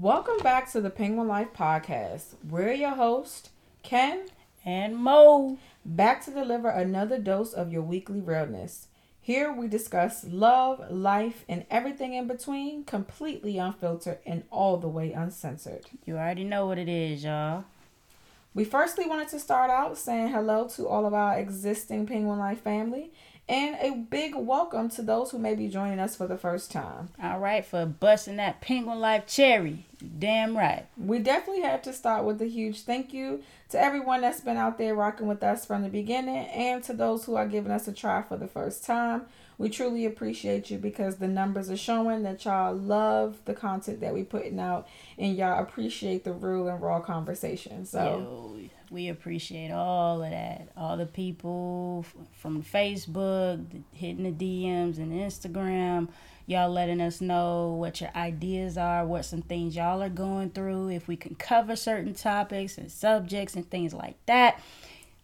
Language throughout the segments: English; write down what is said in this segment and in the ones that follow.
Welcome back to the Penguin Life Podcast. We're your host, Ken and Mo, back to deliver another dose of your weekly realness. Here we discuss love, life, and everything in between, completely unfiltered and all the way uncensored. You already know what it is, y'all. We firstly wanted to start out saying hello to all of our existing Penguin Life family and a big welcome to those who may be joining us for the first time. All right, for busting that Penguin Life cherry. Damn right. We definitely have to start with a huge thank you to everyone that's been out there rocking with us from the beginning and to those who are giving us a try for the first time. We truly appreciate you because the numbers are showing that y'all love the content that we putting out and y'all appreciate the real and raw conversation. So Yo, we appreciate all of that. All the people from Facebook, hitting the DMs and Instagram, y'all letting us know what your ideas are, what some things y'all are going through, if we can cover certain topics and subjects and things like that.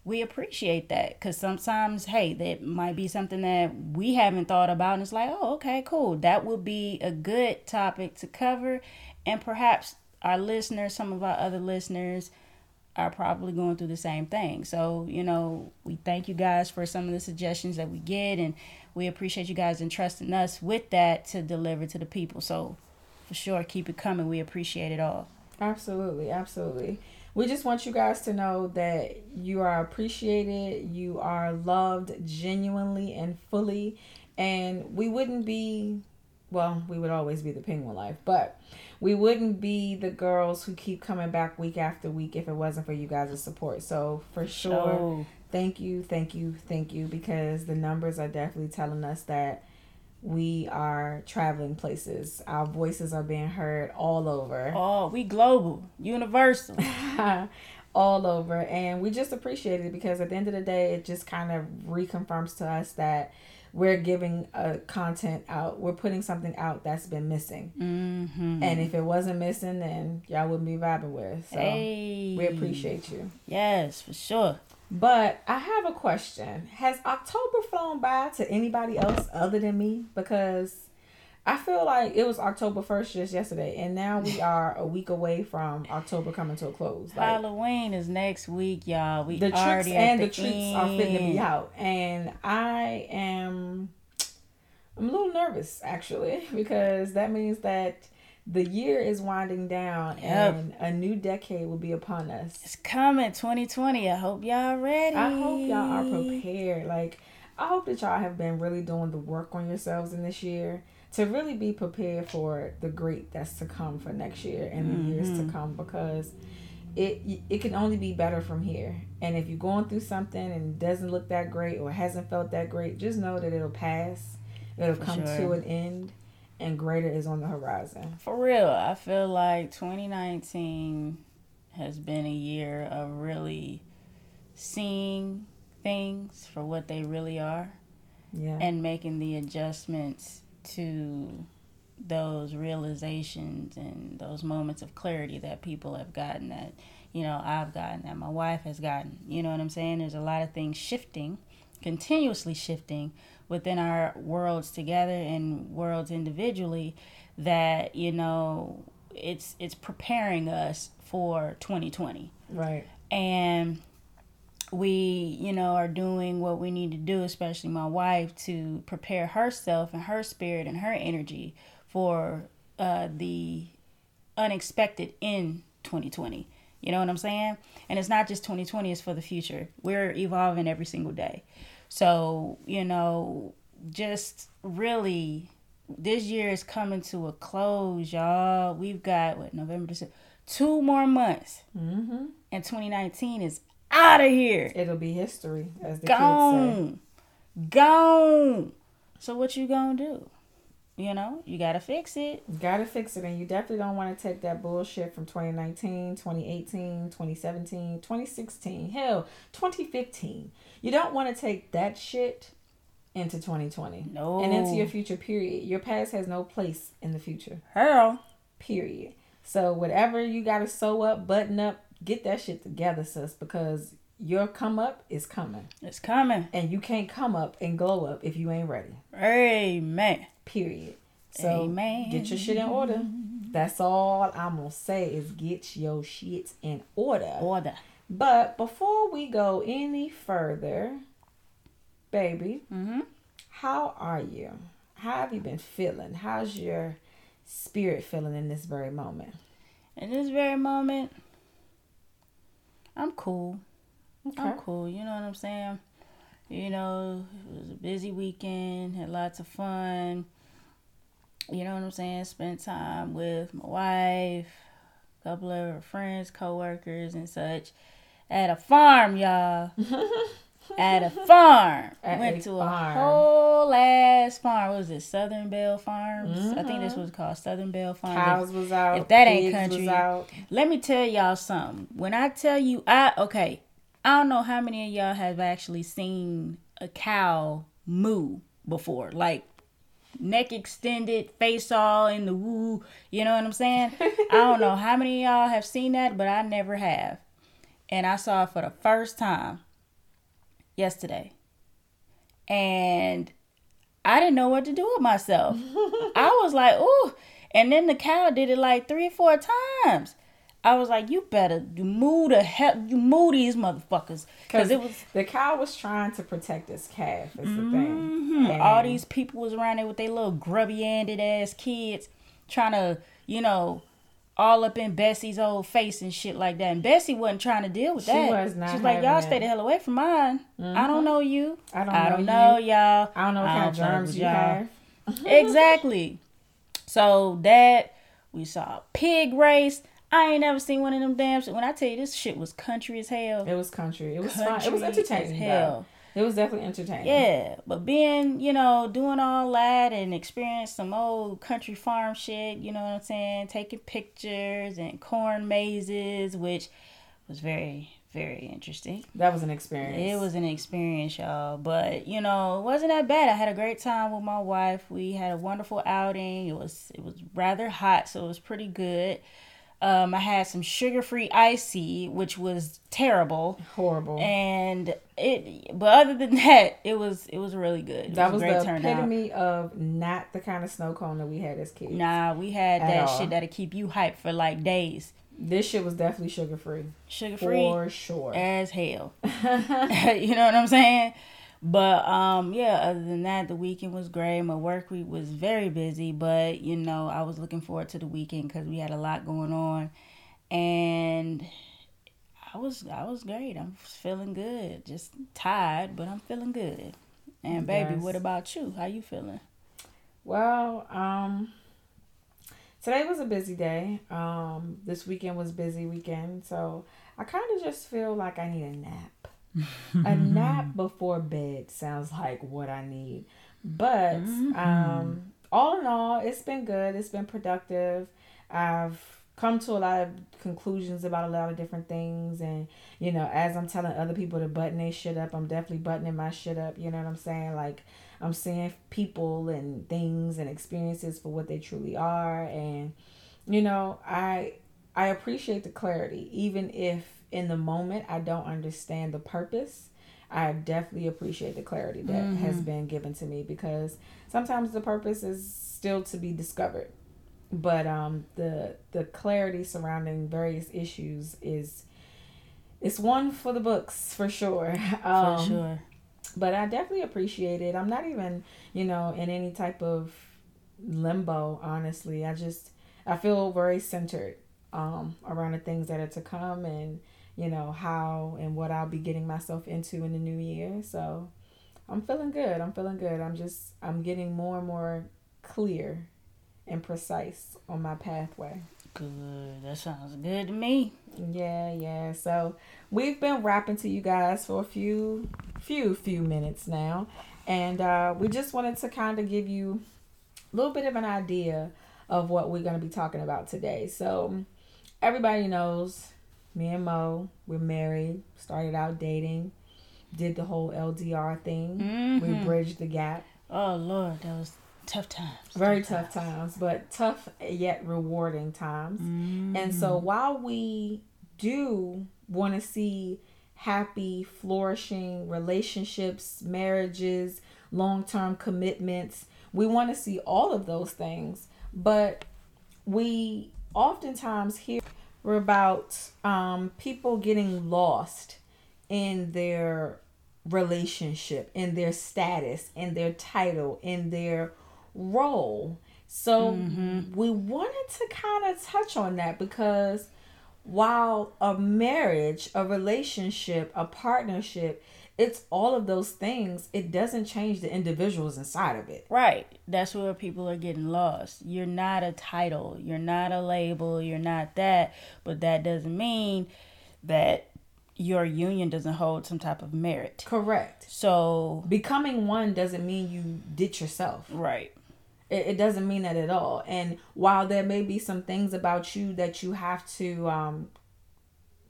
We appreciate that because sometimes, hey, that might be something that we haven't thought about, and it's like, oh, okay, cool. That would be a good topic to cover, and perhaps our listeners, some of our other listeners, are probably going through the same thing. So, you know, we thank you guys for some of the suggestions that we get and we appreciate you guys entrusting us with that to deliver to the people. So, for sure, keep it coming. We appreciate it all. Absolutely, absolutely. We just want you guys to know that you are appreciated, you are loved genuinely and fully, and we wouldn't be well, we would always be the penguin life, but we wouldn't be the girls who keep coming back week after week if it wasn't for you guys' support. So for sure, oh. thank you, thank you, thank you, because the numbers are definitely telling us that we are traveling places. Our voices are being heard all over. Oh, we global, universal. all over. And we just appreciate it because at the end of the day, it just kind of reconfirms to us that we're giving a content out. We're putting something out that's been missing. Mm-hmm. And if it wasn't missing, then y'all wouldn't be vibing with. So hey. we appreciate you. Yes, for sure. But I have a question. Has October flown by to anybody else other than me? Because I feel like it was October first just yesterday, and now we are a week away from October coming to a close. Like, Halloween is next week, y'all. We the tricks and the, the treats are fitting to be out, and I am I'm a little nervous actually because that means that the year is winding down yep. and a new decade will be upon us. It's coming, 2020. I hope y'all ready. I hope y'all are prepared. Like I hope that y'all have been really doing the work on yourselves in this year to really be prepared for the great that's to come for next year and mm-hmm. the years to mm-hmm. come because it it can only be better from here. And if you're going through something and it doesn't look that great or hasn't felt that great, just know that it'll pass. It'll for come sure. to an end and greater is on the horizon. For real, I feel like 2019 has been a year of really seeing things for what they really are. Yeah. And making the adjustments to those realizations and those moments of clarity that people have gotten that you know I've gotten that my wife has gotten. You know what I'm saying? There's a lot of things shifting continuously shifting within our worlds together and worlds individually that you know it's it's preparing us for 2020 right. And we, you know, are doing what we need to do, especially my wife, to prepare herself and her spirit and her energy for uh, the unexpected in 2020. You know what I'm saying? And it's not just 2020, it's for the future. We're evolving every single day. So, you know, just really, this year is coming to a close, y'all. We've got, what, November, December, two more months. Mm-hmm. And 2019 is out of here. It'll be history, as the Gone. kids say. Gone. So what you gonna do? You know, you gotta fix it. You gotta fix it, and you definitely don't want to take that bullshit from 2019, 2018, 2017, 2016, hell, 2015. You don't want to take that shit into 2020. No. And into your future, period. Your past has no place in the future. Hell. Period. So whatever you gotta sew up, button up, get that shit together, sis, because your come up is coming. It's coming. And you can't come up and glow up if you ain't ready. Amen. Period. So Amen. get your shit in order. That's all I'm gonna say is get your shit in order. Order. But before we go any further, baby, Mm-hmm. how are you? How have you been feeling? How's your spirit feeling in this very moment? In this very moment, I'm cool. Okay. I'm cool. You know what I'm saying? You know, it was a busy weekend, had lots of fun. You know what I'm saying? Spent time with my wife, a couple of her friends, coworkers, and such. At a farm, y'all. At a farm. At Went a to farm. a whole ass farm. What was it? Southern Belle Farms? I think this mm-hmm. was called Southern Belle Farms. Cows was out. if that ain't country, was out. Let me tell y'all something. When I tell you, I okay, I don't know how many of y'all have actually seen a cow moo before, like neck extended, face all in the woo. You know what I'm saying? I don't know how many of y'all have seen that, but I never have, and I saw it for the first time yesterday, and I didn't know what to do with myself. I was like, ooh. And then the cow did it like three or four times. I was like, you better you move the hell, you move these motherfuckers. Because it was the cow was trying to protect its calf. Is the mhm, thing. And all these people was around there with their little grubby handed ass kids trying to, you know, all up in Bessie's old face and shit like that. And Bessie wasn't trying to deal with that. She that. was not She's like, y'all that. stay the hell away from mine. I don't mm-hmm. know you. I don't I know don't know, you. y'all. I don't know what kind of germs you y'all. have. exactly. So that we saw a pig race. I ain't never seen one of them damn. Shit. When I tell you this shit was country as hell. It was country. It was fun. It was Country entertaining. as though. It was definitely entertaining. Yeah, but being, you know, doing all that and experience some old country farm shit, you know what I'm saying? Taking pictures and corn mazes, which was very, very interesting. That was an experience. It was an experience, y'all. But you know, it wasn't that bad. I had a great time with my wife. We had a wonderful outing. It was it was rather hot, so it was pretty good. Um, I had some sugar free icy, which was terrible. horrible. And it, but other than that, it was it was really good. It that was great the turnout. epitome of not the kind of snow cone that we had as kids. Nah, we had At that all. shit that'll keep you hyped for like days. This shit was definitely sugar free. Sugar free For sure. as hell. you know what I'm saying? But um yeah, other than that, the weekend was great. My work week was very busy, but you know, I was looking forward to the weekend cuz we had a lot going on and I was I was great. I'm feeling good. Just tired, but I'm feeling good. And baby, Yes. what about you? How you feeling? Well, um, today was a busy day. Um, this weekend was busy weekend, so I kind of just feel like I need a nap. A nap before bed sounds like what I need. But um, all in all, it's been good. It's been productive. I've come to a lot of conclusions about a lot of different things, and you know, as I'm telling other people to button their shit up, I'm definitely buttoning my shit up. You know what I'm saying? Like I'm seeing people and things and experiences for what they truly are, and you know, I I appreciate the clarity, even if in the moment I don't understand the purpose. I definitely appreciate the clarity that has been given to me because sometimes the purpose is still to be discovered. But um the the clarity surrounding various issues is it's one for the books for sure. Um, For sure. but I definitely appreciate it. I'm not even, you know, in any type of limbo, honestly. I just I feel very centered um around the things that are to come and, you know, how and what I'll be getting myself into in the new year. So, I'm feeling good. I'm feeling good. I'm just I'm getting more and more clear and precise on my pathway. Good. That sounds good to me. Yeah, yeah. So we've been rapping to you guys for a few, few, few minutes now, and uh, we just wanted to kind of give you a little bit of an idea of what we're going to be talking about today. So everybody knows me and Mo, we're married, started out dating, did the whole LDR thing. We Mhm. bridged the gap. Oh Lord, that was tough times. Very tough times, but tough yet rewarding times. And so while we do want to see happy, flourishing relationships, marriages, long term commitments, we want to see all of those things. But we oftentimes hear about um, people getting lost in their relationship, in their status, in their title, in their role. So mm-hmm. we wanted to kind of touch on that because while a marriage, a relationship, a partnership, it's all of those things, it doesn't change the individuals inside of it. Right. That's where people are getting lost. You're not a title, you're not a label, you're not that, but that doesn't mean that your union doesn't hold some type of merit. Correct. So becoming one doesn't mean you ditch yourself. Right. It, it doesn't mean that at all. And while there may be some things about you that you have to um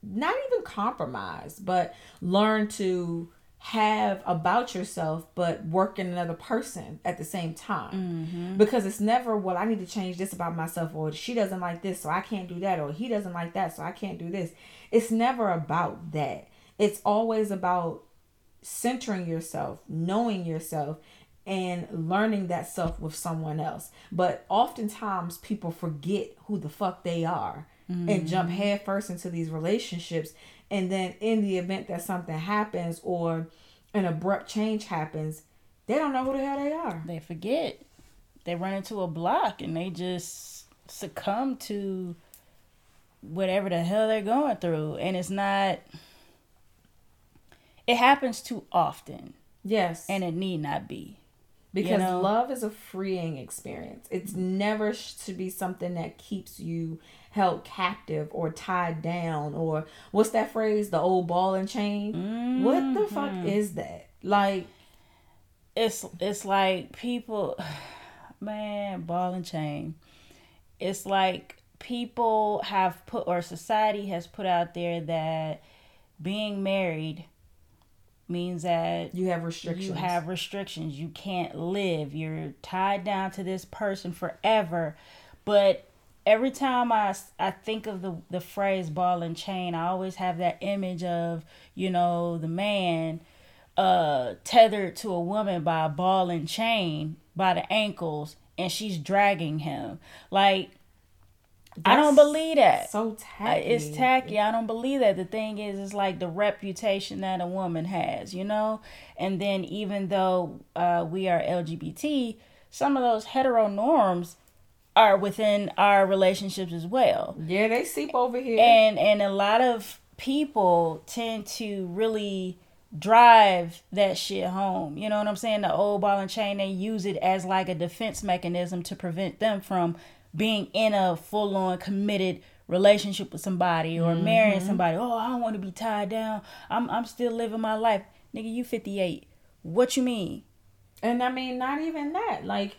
not even compromise, but learn to have about yourself but work in another person at the same time mm-hmm. because it's never well i need to change this about myself or she doesn't like this so i can't do that or he doesn't like that so i can't do this it's never about that it's always about centering yourself knowing yourself and learning that self with someone else but oftentimes people forget who the fuck they are mm-hmm. and jump mm-hmm. headfirst into these relationships and then in the event that something happens or an abrupt change happens, they don't know who the hell they are. They forget. They run into a block and they just succumb to whatever the hell they're going through. And it's not, it happens too often. Yes. And it need not be. Because you know? love is a freeing experience. It's never to be something that keeps you held captive or tied down or what's that phrase the old ball and chain mm-hmm. what the fuck mm-hmm. is that like it's it's like people man ball and chain it's like people have put or society has put out there that being married means that you have restrictions. You have restrictions. You can't live. You're tied down to this person forever. But every time I, I think of the, the phrase ball and chain, I always have that image of, you know, the man uh, tethered to a woman by a ball and chain by the ankles and she's dragging him. Like, That's I don't believe that. So tacky. It's tacky. I don't believe that. The thing is, it's like the reputation that a woman has, you know? And then even though uh, we are LGBT, some of those hetero norms are within our relationships as well. Yeah, they seep over here. And and a lot of people tend to really drive that shit home. You know what I'm saying? The old ball and chain, they use it as like a defense mechanism to prevent them from being in a full on committed relationship with somebody or mm-hmm. marrying somebody. Oh, I don't want to be tied down. I'm I'm still living my life. Nigga, you 58. What you mean? And I mean, not even that. Like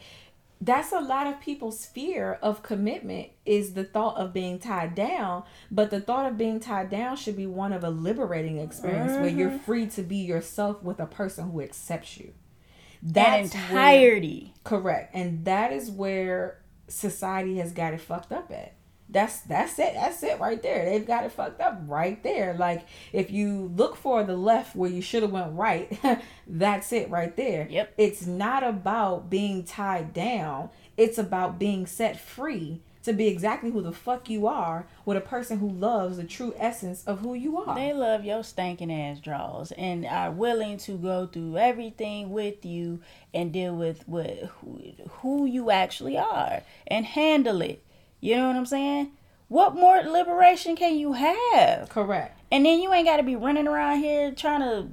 that's a lot of people's fear of commitment is the thought of being tied down but the thought of being tied down should be one of a liberating experience mm-hmm. where you're mm-hmm. free to be yourself with a person who accepts you that's that entirety where, correct and that is where society has got it fucked up at that's that's it. That's it right there. They've got it fucked up right there. Like if you look for the left where you should have went right, that's it right there. Yep. It's not about being tied down. It's about being set free to be exactly who the fuck you are with a person who loves the true essence of who you are. They love your stinking ass draws and are willing to go through everything with you and deal with what who you actually are and handle it you know what I'm saying? What more liberation can you have? Correct. And then you ain't got to be running around here trying to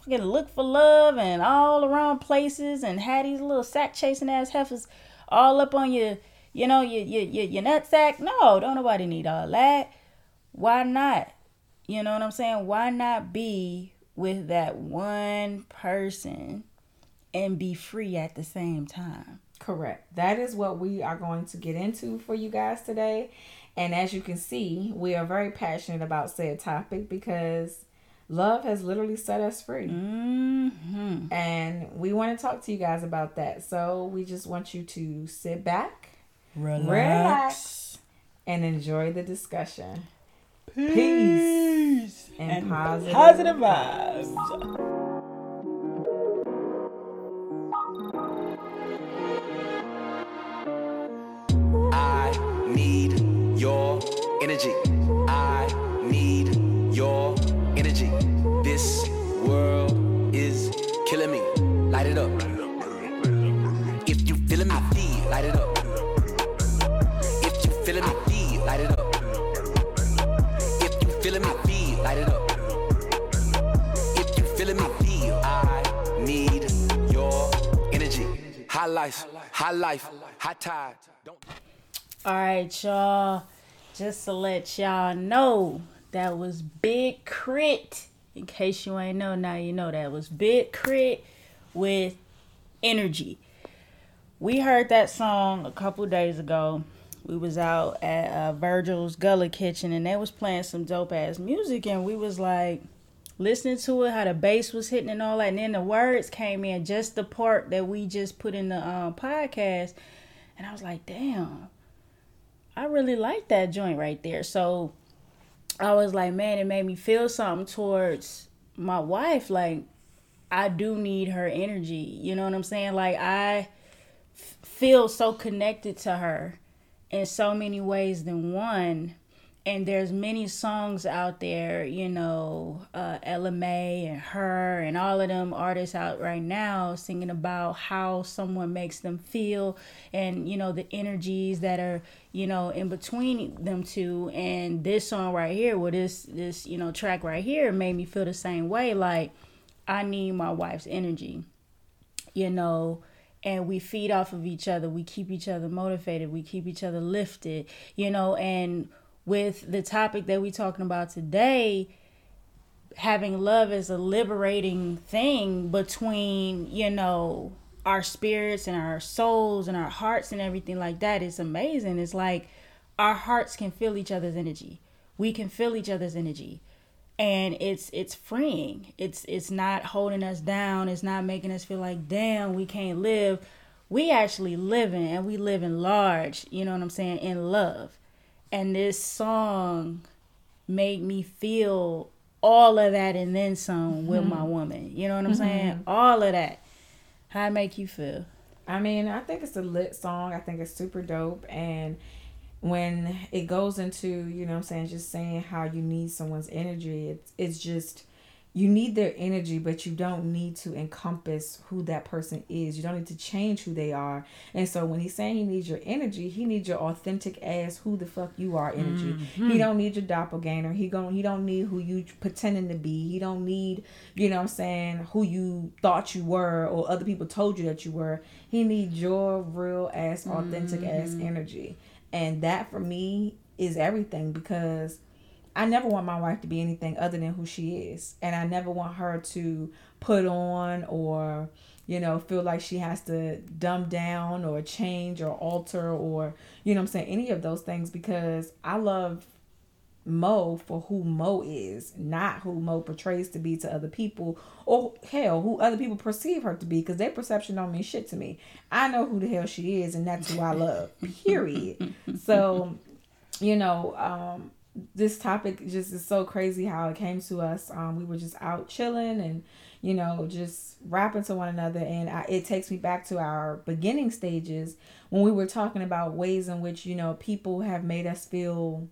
fucking look for love and all around places and have these little sack chasing ass heifers all up on your, you know, your your your, your nut sack. No, don't nobody need all that. Why not? You know what I'm saying? Why not be with that one person and be free at the same time? Correct. That is what we are going to get into for you guys today. And as you can see, we are very passionate about said topic because love has literally set us free. Mm-hmm. And we want to talk to you guys about that. So we just want you to sit back, relax, relax and enjoy the discussion. Peace, Peace and, and positive, positive vibes. Energy. I need your energy. This world is killing me. Light it up. If you feeling me, feel. Light it up. If you feeling me, feel. Light it up. If you feeling me, feel. Light it up. If you feeling me, feel. I need your energy. High life, high life, high tide. All right, y'all. Just to let y'all know, that was Big Crit. In case you ain't know, now you know that was Big K.R.I.T. with Energy. We heard that song a couple days ago. We was out at uh, Virgil's Gullah Kitchen and they was playing some dope ass music and we was like listening to it, how the bass was hitting and all that, and then the words came in, just the part that we just put in the um, podcast, and I was like, damn, I really like that joint right there. So I was like, man, it made me feel something towards my wife. Like, I do need her energy. You know what I'm saying? Like, I f- feel so connected to her in so many ways than one. And there's many songs out there, you know, uh, Ella Mai and her and all of them artists out right now singing about how someone makes them feel and, you know, the energies that are, you know, in between them two. And this song right here, with this, this, you know, track right here made me feel the same way. Like, I need my wife's energy, you know, and we feed off of each other. We keep each other motivated. We keep each other lifted, you know, and with the topic that we're talking about today, having love is a liberating thing between, you know, our spirits and our souls and our hearts and everything like that. It's amazing. It's like our hearts can feel each other's energy. We can feel each other's energy. And it's it's freeing. It's it's not holding us down. It's not making us feel like damn we can't live. We actually living and we live in large, you know what I'm saying, in love and this song made me feel all of that and then some with mm-hmm. my woman. You know what I'm mm-hmm. saying? All of that. How it make you feel? I mean, I think it's a lit song. I think it's super dope. And when it goes into, you know what I'm saying, just saying how you need someone's energy, it's, it's just, you need their energy, but you don't need to encompass who that person is. You don't need to change who they are. And so when he's saying he needs your energy, he needs your authentic ass who the fuck you are energy. He mm-hmm. don't need your doppelganger. He gon' he don't need who you pretending to be. He don't need, you know what I'm saying, who you thought you were or other people told you that you were. He needs your real ass authentic ass mm-hmm. energy. And that for me is everything because I never want my wife to be anything other than who she is. And I never want her to put on or, you know, feel like she has to dumb down or change or alter or, you know what I'm saying, any of those things because I love Mo for who Mo is, not who Mo portrays to be to other people, or hell, who other people perceive her to be, because their perception don't mean shit to me. I know who the hell she is, and that's who I love. Period. so, you know, um, this topic just is so crazy how it came to us. Um, we were just out chilling and you know just rapping to one another, and I, it takes me back to our beginning stages when we were talking about ways in which you know people have made us feel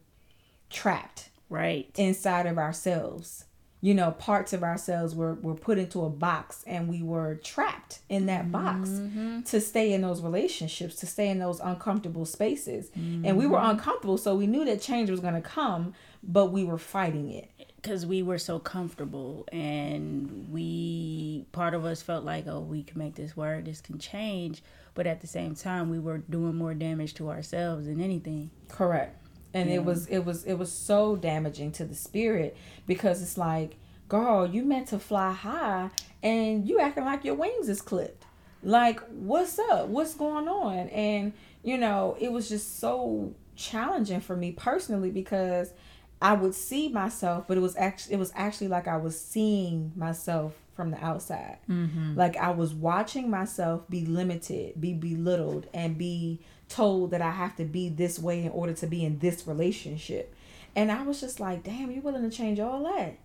trapped Right. inside of ourselves. You know, parts of ourselves were, were put into a box and we were trapped in that box mm-hmm. to stay in those relationships, to stay in those uncomfortable spaces. And we were mm-hmm. uncomfortable, so we knew that change was going to come, but we were fighting it. because we were so comfortable and we part of us felt like oh we can make this work this can change but at the same time we were doing more damage to ourselves than anything Correct. And it was it was it was so damaging to the spirit because it's like, girl, you meant to fly high and you acting like your wings is clipped. Like, what's up? What's going on? And you know, it was just so challenging for me personally because I would see myself, but it was actually it was actually like I was seeing myself from the outside. Mm-hmm. Like I was watching myself be limited, be belittled, and be told that I have to be this way in order to be in this relationship. And I was just like, damn, you're willing to change all that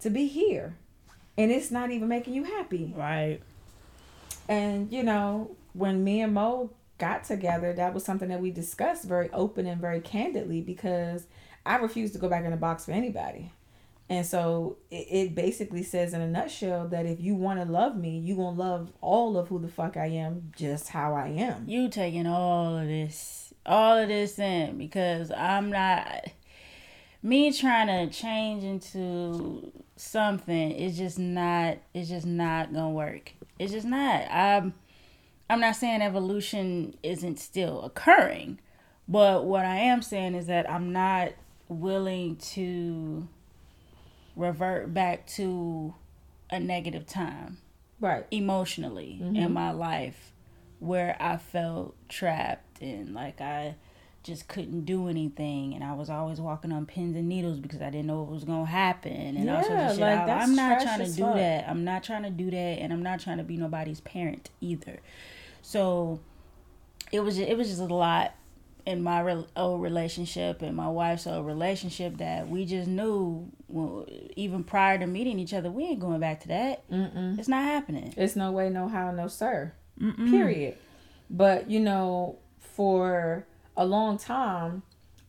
to be here. And it's not even making you happy. right And, you know, when me and Mo got together, that was something that we discussed very open and very candidly because I refuse to go back in the box for anybody. And so it, it basically says in a nutshell that if you want to love me, you gonna love all of who the fuck I am, just how I am. You taking all of this, all of this in because I'm not. Me trying to change into something it's just not. It's just not gonna work. It's just not. I'm. I'm not saying evolution isn't still occurring, but what I am saying is that I'm not willing to revert back to a negative time Right. emotionally in my life where I felt trapped and like I just couldn't do anything and I was always walking on pins and needles because I didn't know what was gonna happen and all sorts Yeah, of shit. like, I, I'm not trying to do fuck. that. I'm not trying to do that and I'm not trying to be nobody's parent either. So it was it was just a lot in my re- old relationship and my wife's old relationship that we just knew well, even prior to meeting each other we ain't going back to that. Mm-mm. It's not happening. It's no way, no how, no sir. Period. But you know, for a long time,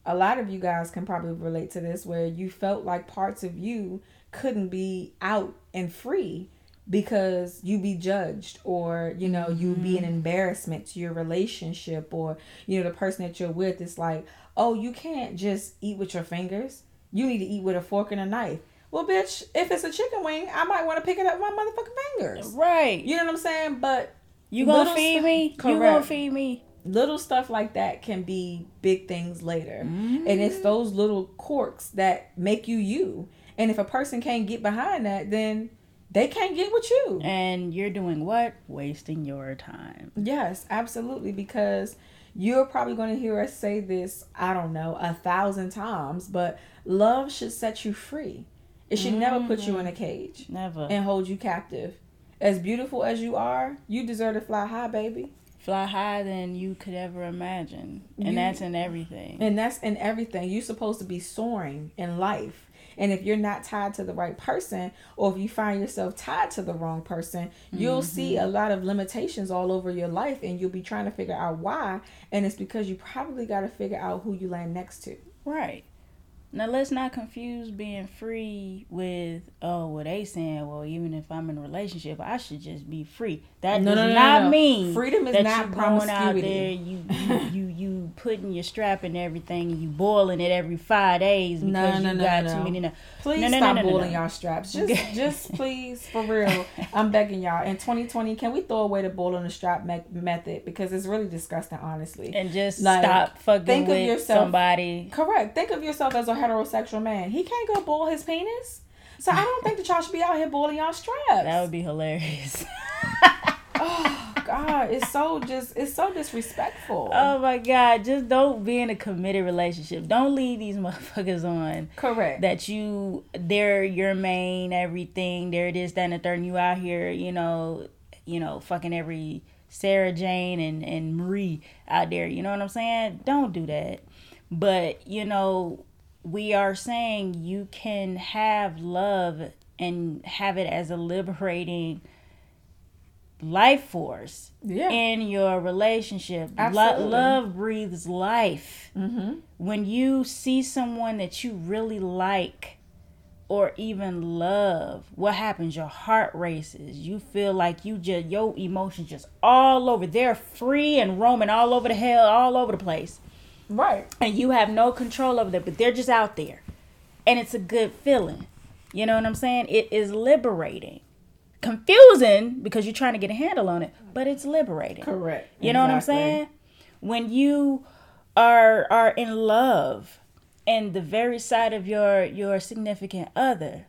a lot of you guys can probably relate to this where you felt like parts of you couldn't be out and free because you be judged or you know you be an mm-hmm. embarrassment to your relationship or you know the person that you're with is like oh you can't just eat with your fingers you need to eat with a fork and a knife well bitch if it's a chicken wing i might want to pick it up with my motherfucking fingers Right. you know what i'm saying but You gonna feed stuff- me? You gonna feed me? little stuff like that can be big things later. And it's mm. those little quirks that make you you. And if a person can't get behind that, then they can't get with you. And you're doing what? Wasting your time. Yes, absolutely. Because you're probably going to hear us say this, I don't know, a thousand times, but love should set you free. It should never put you in a mm-hmm. cage Never. and hold you captive. As beautiful as you are, you deserve to fly high, baby. Fly higher than you could ever imagine. And You- that's in everything. And that's in everything. You're supposed to be soaring in life. And if you're not tied to the right person, or if you find yourself tied to the wrong person, you'll mm-hmm. see a lot of limitations all over your life and you'll be trying to figure out why. And it's because you probably got to figure out who you land next to. Right. Now let's not confuse being free with oh well they saying well even if I'm in a relationship I should just be free. That No, does no, no, not no. mean Freedom is that not you going out promiscuity. there you you, you you putting your strap in everything and you boiling it every five days because No, no, you no, got too many. No, Please No, no, no, stop boiling y'all straps. Just, just please, for real. I'm begging y'all. In 2020, can we throw away the boiling the strap me- method because it's really disgusting, honestly. and just Like, stop fucking think of yourself- somebody. Correct. Think of yourself as a heterosexual man. He can't go boil his penis. So I don't think that y'all should be out here boiling y'all straps. That would be hilarious. oh God, it's so just it's so disrespectful. oh my god, just don't be in a committed relationship. Don't leave these motherfuckers on. Correct. that you they're your main everything they're this that and the third and you out here you know you know fucking every sarah jane and and marie out there you know what i'm saying don't do that but you know we are saying you can have love and have it as a liberating life force yeah. in your relationship. Lo- love breathes life. mm-hmm. When you see someone that you really like or even love, what happens? Your heart races. You feel like you just your emotions just all over. They're free and roaming all over the hell, all over the place. Right. And you have no control over them, but they're just out there. And it's a good feeling. You know what I'm saying? It is liberating. Confusing because you're trying to get a handle on it, but it's liberating. Correct. You know what I'm saying? When you are are in love and the very side of your your significant other,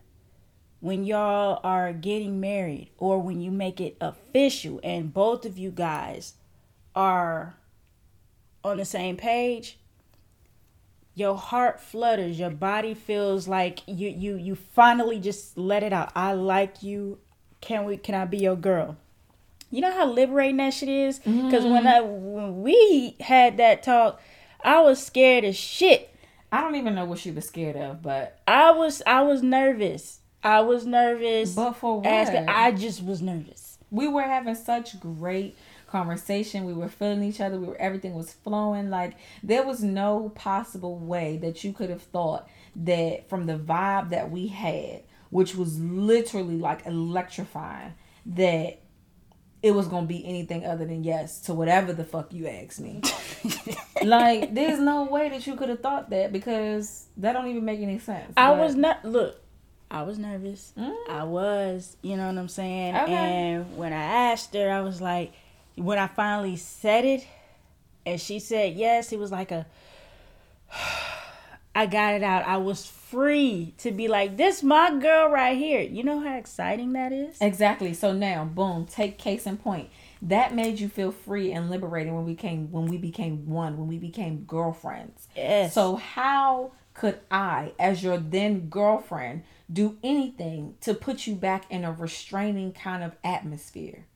when y'all are getting married or when you make it official and both of you guys are on the same page, your heart flutters, your body feels like you you you finally just let it out. I like you. Can we can I be your girl? You know how liberating that shit is? Because when mm-hmm. I when we had that talk, I was scared as shit. I don't even know what she was scared of, but I was I was nervous. I was nervous. but for what? Asking, I just was nervous. we were having such great conversation. We were feeling each other. We were everything was flowing. Like there was no possible way that you could have thought that from the vibe that we had, which was literally like electrifying, that it was gonna be anything other than yes to whatever the fuck you asked me. like, there's no way that you could have thought that because that don't even make any sense. I But- was not look. I was nervous. Mm. I was, you know what I'm saying? Okay. And when I asked her, I was like, when I finally said it, and she said yes, it was like a. I got it out. I was free to be like, this my girl right here. You know how exciting that is? Exactly. So now, boom, take case in point. That made you feel free and liberated when we came when we became one, when we became girlfriends. Yes. So how could I, as your then girlfriend, do anything to put you back in a restraining kind of atmosphere?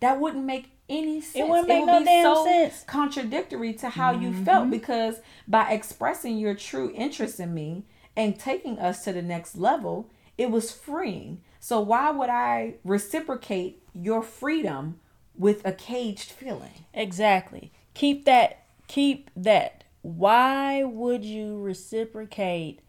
That wouldn't make any sense. It wouldn't make would no be damn so sense. Mm-hmm. Contradictory to how you felt because by expressing your true interest in me and taking us to the next level, it was freeing. So why would I reciprocate your freedom with a caged feeling? Exactly. Keep that. Keep that. Why would you reciprocate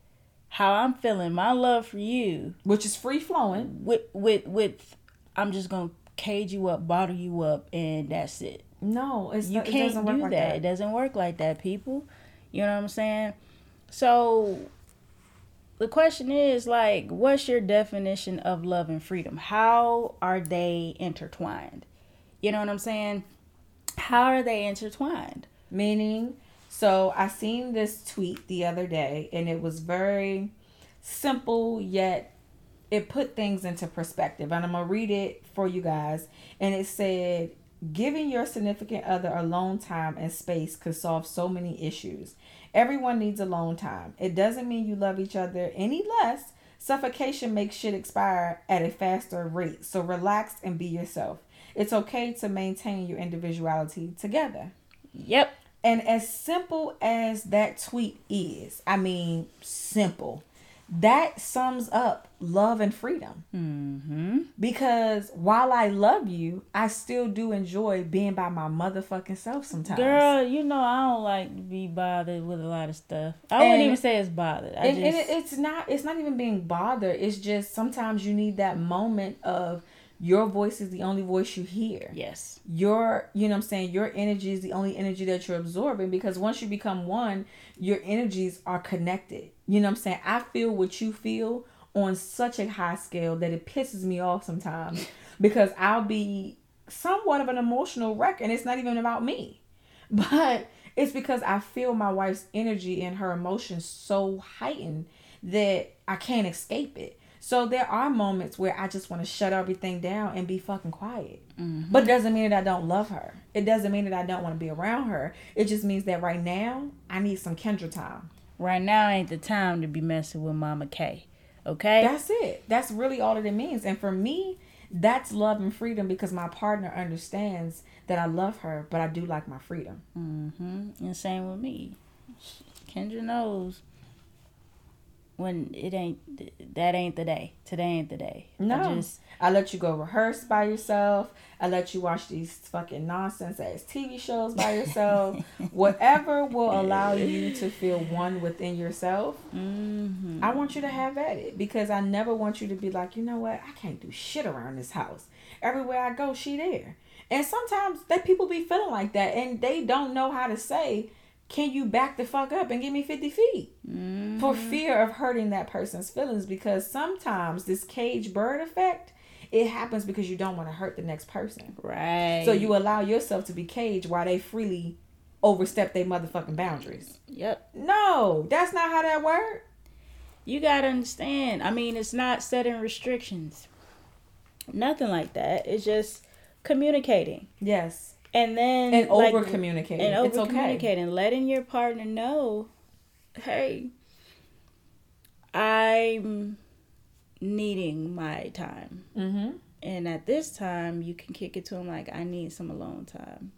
how I'm feeling, my love for you, Which is free flowing. with with with? I'm just gonna cage you up, bottle you up, and that's it. No, it's You not, can't doesn't work do like that. that. It doesn't work like that, people. You know what I'm saying? So the question is like, what's your definition of love and freedom? How are they intertwined? You know what I'm saying? How are they intertwined? Meaning, so I seen this tweet the other day and it was very simple yet it put things into perspective. And I'm gonna read it for you guys. And it said, Giving your significant other alone time and space could solve so many issues. Everyone needs alone time. It doesn't mean you love each other any less. Suffocation makes shit expire at a faster rate. So relax and be yourself. It's okay to maintain your individuality together. Yep. And as simple as that tweet is, I mean, simple, that sums up love and freedom. Mm-hmm. Because while I love you, I still do enjoy being by my motherfucking self sometimes. Girl, you know I don't like to be bothered with a lot of stuff. I wouldn't even say it's bothered. I and, and just it, it's not it's not even being bothered. It's just sometimes you need that moment of your voice is the only voice you hear. yes. your you know what i'm saying your energy is the only energy that you're absorbing because once you become one your energies are connected you know what i'm saying i feel what you feel on such a high scale that it pisses me off sometimes because i'll be somewhat of an emotional wreck and it's not even about me but it's because i feel my wife's energy and her emotions so heightened that i can't escape it so there are moments where I just want to shut everything down and be fucking quiet. But it doesn't mean that I don't love her. It doesn't mean that I don't want to be around her. It just means that right now I need some Kendra time. Right now ain't the time to be messing with Mama K. Okay? That's it. That's really all that it means. And for me, that's love and freedom because my partner understands that I love her, but I do like my freedom. Mm-hmm. And same with me. Kendra knows when it ain't that ain't the day. Today ain't the day. I No. just I let you go rehearse by yourself. I let you watch these fucking nonsense ass TV shows by yourself. Whatever will allow you to feel one within yourself. mm-hmm. I want you to have at it because I never want you to be like, you know what, I can't do shit around this house. Everywhere I go, she there. And sometimes that people be feeling like that and they don't know how to say, can you back the fuck up and give me 50 feet? Mm-hmm. For fear of hurting that person's feelings because sometimes this cage bird effect, it happens because you don't want to hurt the next person. right. So you allow yourself to be caged while they freely overstep their motherfucking boundaries. Yep. No, that's not how that works. You gotta understand. I mean, it's not setting restrictions. Nothing like that. It's just communicating. Yes. And then And like, over communicating. and over okay. communicating, letting your partner know, hey, I'm needing my time. Mm-hmm. And at this time, you can kick it to him like, I need some alone time.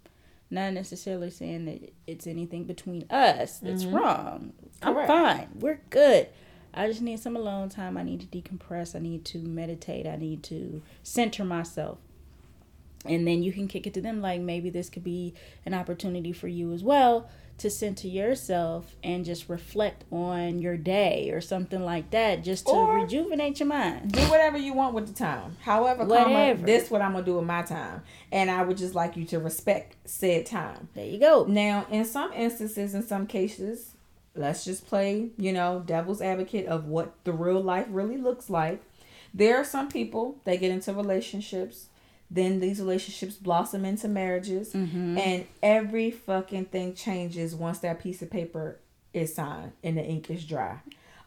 Not necessarily saying that it's anything between us that's wrong. I'm Mm-hmm. Fine. We're good. I just need some alone time. I need to decompress. I need to meditate. I need to center myself. And then you can kick it to them like maybe this could be an opportunity for you as well to center yourself and just reflect on your day or something like that just to Or- rejuvenate your mind do whatever you want with the time. However, Whatever. comma, this what I'm gonna do with my time, and I would just like you to respect said time. there you go Now, in some instances, in some cases, let's just play, you know, devil's advocate of what the real life really looks like. There are some people that get into relationships, then these relationships blossom into marriages, mm-hmm. and every fucking thing changes once that piece of paper is signed and the ink is dry.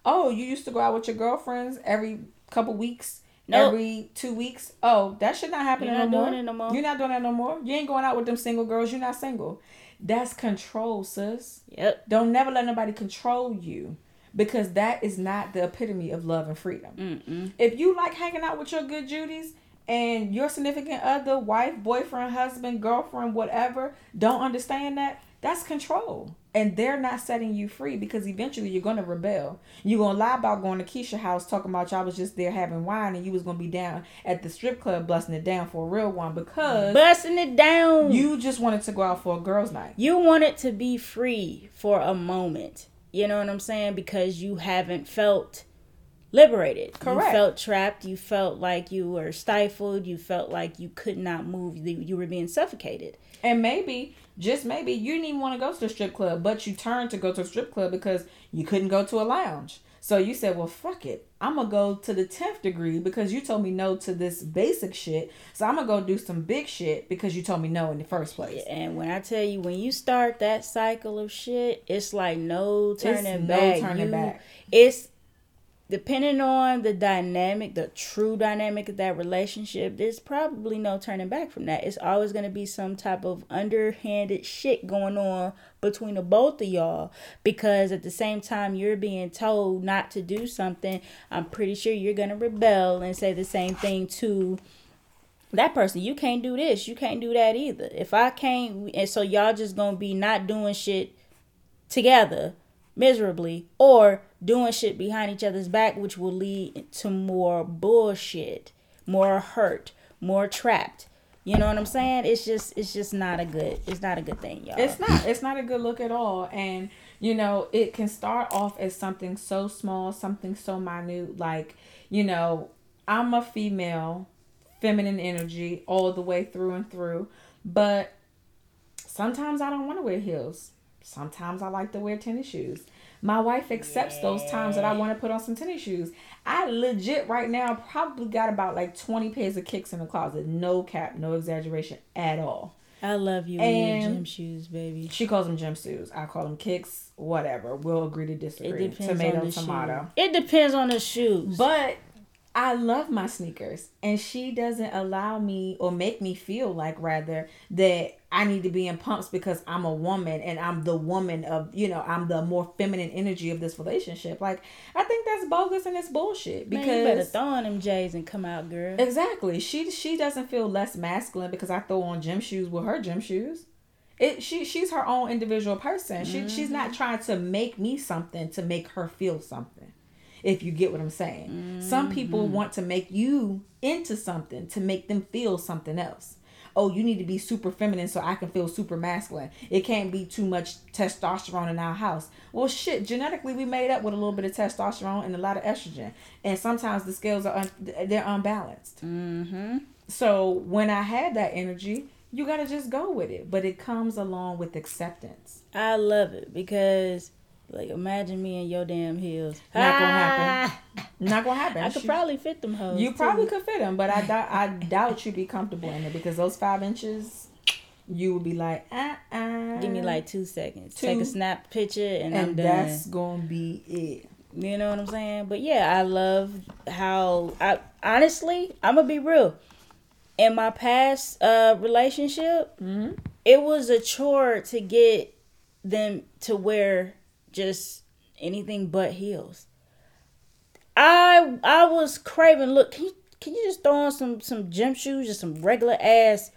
Oh, you used to go out with your girlfriends every couple weeks. Nope. Every two weeks. Oh, that should not happen You're no not more. doing it no more. You're not doing that no more. You ain't going out with them single girls. You're not single. That's control, sis. yep Don't never let nobody control you because that is not the epitome of love and freedom. Mm-mm. If you like hanging out with your good Judies and your significant other, wife, boyfriend, husband, girlfriend, whatever, don't understand that, that's control. And they're not setting you free because eventually you're gonna rebel. You're gonna lie about going to Keisha house talking about y'all was just there having wine and you was gonna be down at the strip club busting it down for a real one because busting it down you just wanted to go out for a girls' night. you wanted to be free for a moment. You know what I'm saying? Because you haven't felt liberated. Correct. You felt trapped. You felt like you were stifled. You felt like you could not move. You were being suffocated. And maybe, just maybe, you didn't even want to go to the strip club, but you turned to go to a strip club because you couldn't go to a lounge. So you said, well, fuck it. I'm going to go to the 10th degree because you told me no to this basic shit. So I'm going to go do some big shit because you told me no in the first place. And when I tell you, when you start that cycle of shit, it's like no turning no back. turning You- back. It's depending on the dynamic, the true dynamic of that relationship. There's probably no turning back from that. It's always going to be some type of underhanded shit going on between the both of y'all because at the same time you're being told not to do something. I'm pretty sure you're going to rebel and say the same thing to that person you can't do this you can't do that either if i can't and so y'all just gonna be not doing shit together miserably or doing shit behind each other's back which will lead to more bullshit more hurt more trapped you know what i'm saying it's just it's just not a good it's not a good thing y'all It's not. It's not a good look at all. And you know, it can start off as something so small, something so minute, like you know, I'm a female, feminine energy all the way through and through, but sometimes I don't want to wear heels. Sometimes I like to wear tennis shoes. My wife accepts those times that I want to put on some tennis shoes. I legit right now probably got about like 20 pairs of kicks in the closet. No cap, no exaggeration at all. i love you in your And- gym shoes baby She calls them gym shoes. I call them kicks. Whatever. We'll agree to it disagree. depends Tomato, on the tomato. shoe it depends on the shoes But I love my sneakers, and she doesn't allow me or make me feel like rather that I need to be in pumps because I'm a woman and I'm the woman of you know I'm the more feminine energy of this relationship. Like I think that's bogus and it's bullshit Man, you better throw on them j's and come out girl Exactly. She she doesn't feel less masculine because I throw on gym shoes with her gym shoes. It she she's her own individual person. She she's not mm-hmm. trying to make me something to make her feel something. If you get what I'm saying. Some people want to make you into something to make them feel something else. Oh, you need to be super feminine so I can feel super masculine. It can't be too much testosterone in our house. Well, shit, genetically we made up with a little bit of testosterone and a lot of estrogen, and sometimes the scales are un- they're unbalanced. mm-hmm So when I had that energy, you gotta just go with it. But it comes along with acceptance. I love it because, like, imagine me in your damn heels. Not gonna happen. Not gonna happen. I could probably fit them hoes. You too. probably could fit them, but I doubt I doubt you'd be comfortable in it because those five inches, you would be like, uh, uh Give me like two seconds. Two. Take a snap picture and, I'm and done. that's gonna be it. You know what I'm saying? But yeah, I love how I honestly, I'm gonna be real. In my past uh relationship, Mm-hmm. it was a chore to get them to wear just anything but heels. I I was craving. Look, can you can you just throw on some some gym shoes, just some regular ass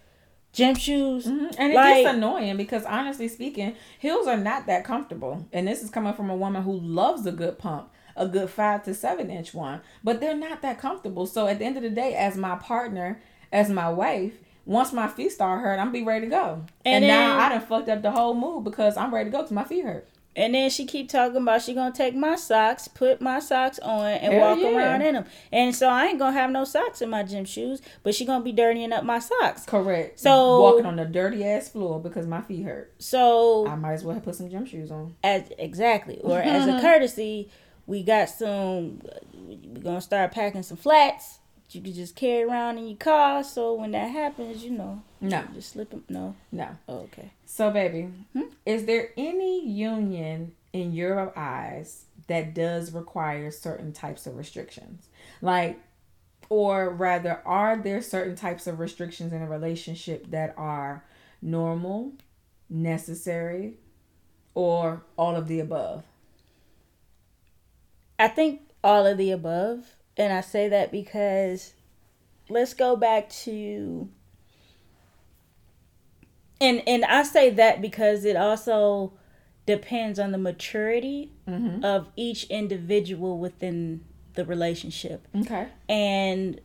gym shoes? Mm-hmm. And it Like- gets annoying because honestly speaking, heels are not that comfortable. And this is coming from a woman who loves a good pump, a good five to seven inch one. But they're not that comfortable. So at the end of the day, as my partner, as my wife, once my feet start hurt, I'm be ready to go. And And, now then- I done fucked up the whole mood because I'm ready to go because my feet hurt. And then she keep talking about she gonna take my socks, put my socks on, and Hell walk yeah. around in them. And so I ain't gonna have no socks in my gym shoes, but she gonna be dirtying up my socks. Correct. So- walking on the dirty ass floor because my feet hurt. So I might as well put some gym shoes on. as exactly, or as a courtesy, we got some. We gonna start packing some flats. You can just carry around in your car. So when that happens, you know, No, you just slip them. No, no. oh, okay. So, baby, Hmm? is there any union in your eyes that does require certain types of restrictions? Like, or rather, are there certain types of restrictions in a relationship that are normal, necessary, or all of the above? I think all of the above. And I say that because let's go back to and and I say that because it also depends on the maturity Mm-hmm. of each individual within the relationship Okay. and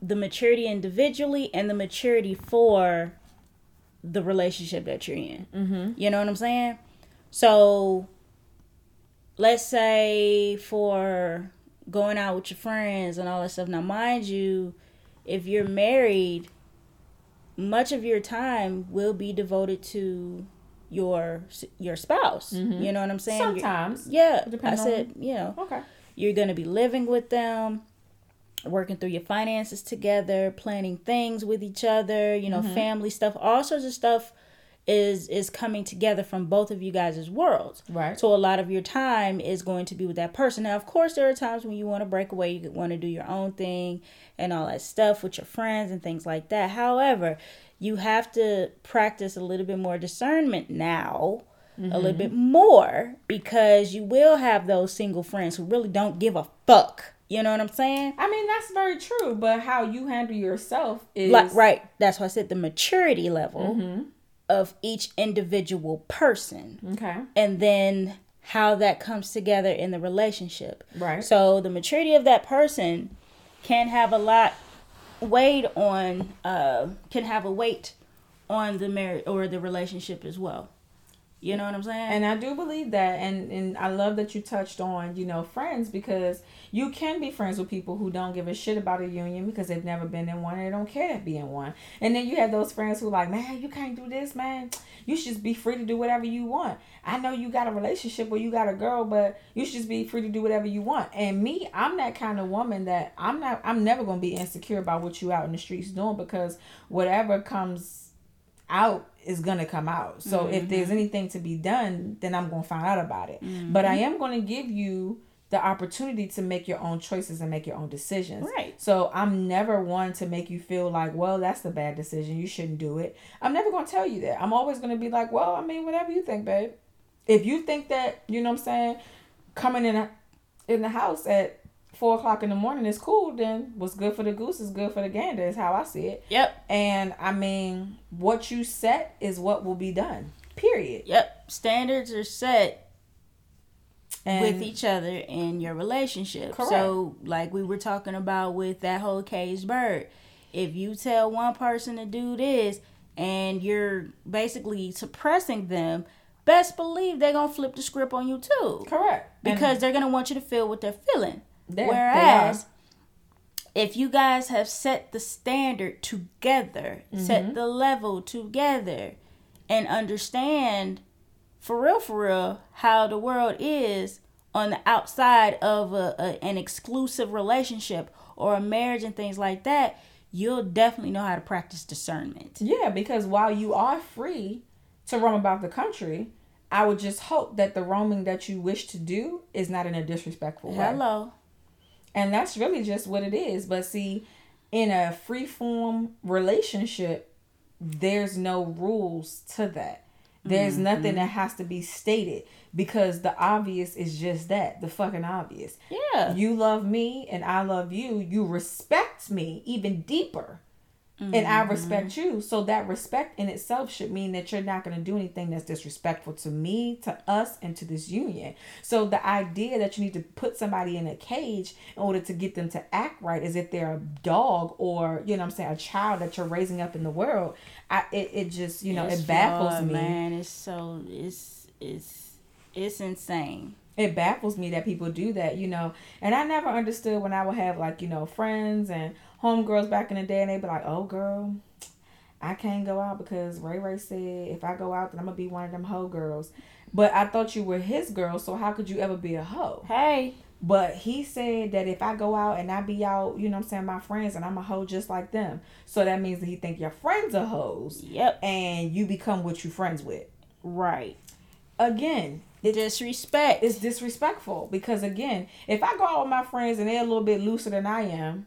the maturity individually and the maturity for the relationship that you're in. Mm-hmm. You know what I'm saying? So let's say for going out with your friends and all that stuff. Now, mind you, if you're married, much of your time will be devoted to your your spouse. Mhm. You know what I'm saying? You're- Sometimes. yeah, I said, you know, Okay. you're going to be living with them, working through your finances together, planning things with each other, you know, family stuff, all sorts of stuff is is coming together from both of you guys' worlds. Right. So a lot of your time is going to be with that person. Now, of course, there are times when you want to break away, you want to do your own thing and all that stuff with your friends and things like that. However, you have to practice a little bit more discernment now, a little bit more, because you will have those single friends who really don't give a fuck. You know what I'm saying? I mean, that's very true, but how you handle yourself is Like, right. That's why I said the maturity level Mm-hmm. Of each individual person. Okay. and then how that comes together in the relationship. Right. So the maturity of that person can have a lot weighed on uh can have a weight on the marriage or the relationship as well. You know what I'm saying? And I do believe that, and and I love that you touched on, you know, friends because you can be friends with people who don't give a shit about a union because they've never been in one and they don't care to be in one. And then you have those friends who like, man, you can't do this, man. You should just be free to do whatever you want. I know you got a relationship or you got a girl, but you should just be free to do whatever you want. And me, I'm that kind of woman that I'm not. I'm never gonna be insecure about what you out in the streets doing because whatever comes out is gonna come out. So if there's mm-hmm. anything to be done, then I'm gonna find out about it. But I mm-hmm. am gonna give you the opportunity to make your own choices and make your own decisions. Right. So I'm never one to make you feel like, well, that's the bad decision. You shouldn't do it. I'm never gonna tell you that. I'm always gonna be like, well, I mean, whatever you think, babe. If you think that, you know what I'm saying, coming in a, in the house at four o'clock in the morning is cool, then what's good for the goose is good for the gander, is how I see it. yep. And I mean, what you set is what will be done. Period. Yep. Standards are set And with each other in your relationship. Correct. So, like we were talking about with that whole caged bird, if you tell one person to do this and you're basically suppressing them, best believe they're gonna flip the script on you too, correct And because they're gonna want you to feel what they're feeling. they- they Whereas, if you guys have set the standard together, Mm-hmm. set the level together, and understand for real, for real, how the world is on the outside of a, a, an exclusive relationship or a marriage and things like that, you'll definitely know how to practice discernment. yeah, because while you are free to roam about the country, I would just hope that the roaming that you wish to do is not in a disrespectful way. Hello. And that's really just what it is. But see, in a free form relationship, there's no rules to that. There's mm-hmm. nothing mm-hmm. that has to be stated because the obvious is just that the fucking obvious. Yeah. You love me and I love you. You respect me even deeper and I mm-hmm. respect you. So that respect in itself should mean that you're not going to do anything that's disrespectful to me, to us, and to this union. So the idea that you need to put somebody in a cage in order to get them to act right is if they're a dog or, you know what I'm saying, a child that you're raising up in the world, I it, it just, you know, It's it baffles flawed, me. Man, it's so it's it's it's insane. it baffles me that people do that, you know. And I never understood when I would have like, you know, friends and homegirls back in the day and they'd be like, Oh girl, I can't go out because Ray Ray said if I go out then I'm gonna be one of them hoe girls. But I thought you were his girl, so how could you ever be a hoe? Hey, But he said that if I go out and I be out, you know what I'm saying, my friends and I'm a hoe just like them. So that means that he think your friends are hoes yep, and you become what you friends with. right. Again, the Disrespect. it's disrespectful because again, if I go out with my friends and they're a little bit looser than I am,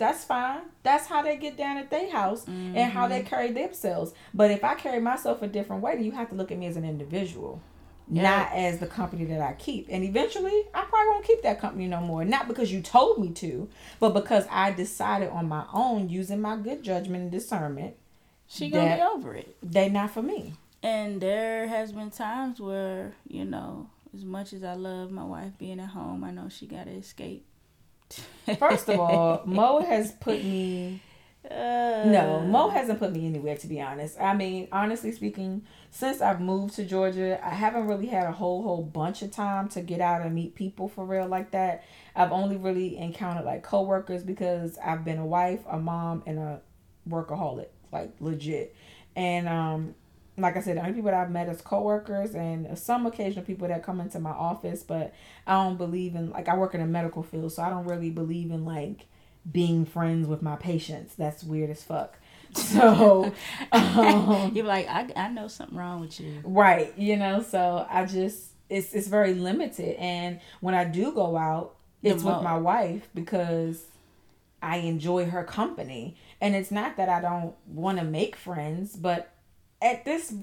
that's fine. That's how they get down at their house and how they mm-hmm. carry themselves. But if I carry myself a different way, then you have to look at me as an individual. Yeah. Not as the company that I keep. And eventually I probably won't keep that company no more. Not because you told me to, but because I decided on my own using my good judgment and discernment. she gonna be over it. They not for me. And there has been times where, you know, as much as I love my wife being at home, I know she gotta escape. First of all, Mo has put me Uh, No, Mo hasn't put me anywhere to be honest. I mean, honestly speaking, since I've moved to Georgia, I haven't really had a whole whole bunch of time to get out and meet people for real like that. I've only really encountered like coworkers because I've been a wife, a mom, and a workaholic, like legit. And um like I said, the only people that I've met is coworkers and some occasional people that come into my office, but I don't believe in like I work in a medical field, so I don't really believe in like being friends with my patients. That's weird as fuck. So, um, You're like, I, I know something wrong with you. right, you know, so I just it's it's very limited and when I do go out, it's with my wife because I enjoy her company. And it's not that I don't want to make friends, but at this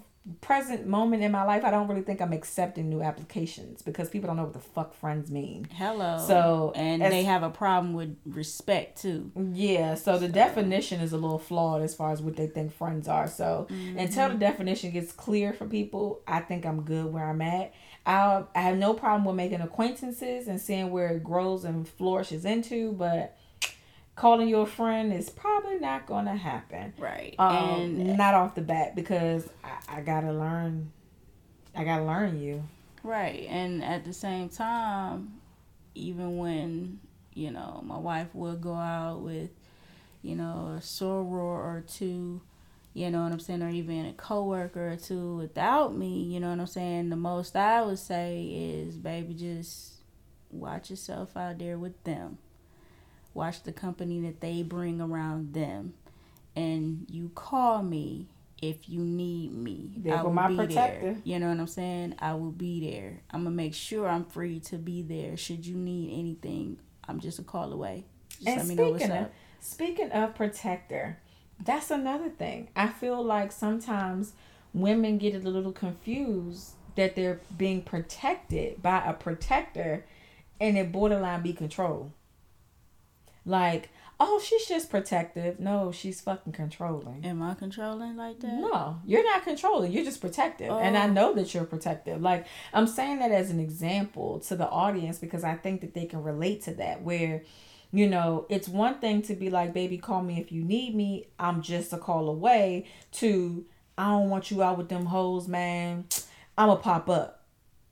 present moment in my life, I don't really think I'm accepting new applications because people don't know what the fuck friends mean. Hello. So, and as- they have a problem with respect too. Yeah, so the definition is a little flawed as far as what they think friends are. So mm-hmm. until the definition gets clear for people, I think I'm good where I'm at. I I have no problem with making acquaintances and seeing where it grows and flourishes into, but calling your friend is probably not gonna happen. Right. Um, and not off the bat because I, I gotta learn. I gotta learn you. Right. And at the same time, even when, you know, my wife would go out with, you know, a soror or two, you know what I'm saying, or even a coworker or two without me, you know what I'm saying, the most I would say is, baby, just watch yourself out there with them. Watch the company that they bring around them. And you call me if you need me. There I will my be protector. there. You know what I'm saying? I will be there. I'm gonna make sure I'm free to be there. Should you need anything, I'm just a call away. Just And let me know what's of up. speaking of protector, that's another thing. I feel like sometimes women get a little confused that they're being protected by a protector and it borderline be control. Like, oh, she's just protective. No, she's fucking controlling. Am I controlling like that? No, you're not controlling. You're just protective. And I Oh. know that you're protective. Like, I'm saying that as an example to the audience because I think that they can relate to that. Where, you know, it's one thing to be like, baby, call me if you need me. I'm just a call away, to, I don't want you out with them hoes, man. I'm going to pop up.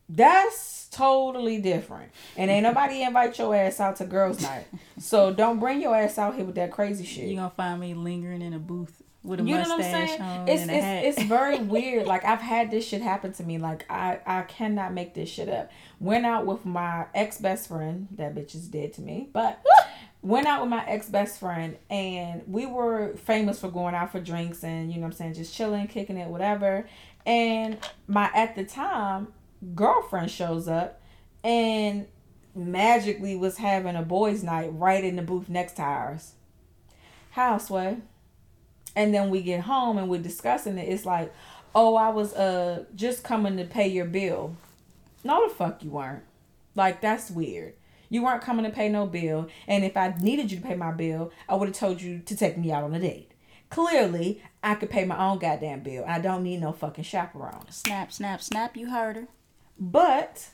That's totally different. And ain't nobody invite your ass out to girls' night. So don't bring your ass out here with that crazy shit. You're gonna find me lingering in a booth with a You know what I'm mustache saying? on It's and a hat. it's, it's very weird. Like I've had this shit happen to me. Like I I cannot make this shit up. Went out with my ex best friend. That bitch is dead to me. But went out with my ex best friend and we were famous for going out for drinks and you know what I'm saying just chilling, kicking it, whatever. And my at the time girlfriend shows up and magically was having a boys' night right in the booth next to ours. How sway? and then we get home and we're discussing it it's like oh i was uh just coming to pay your bill no the fuck you weren't like that's weird you weren't coming to pay no bill and if i needed you to pay my bill i would have told you to take me out on a date Clearly, I could pay my own goddamn bill. I don't need no fucking chaperone. Snap, snap, snap. You heard her. But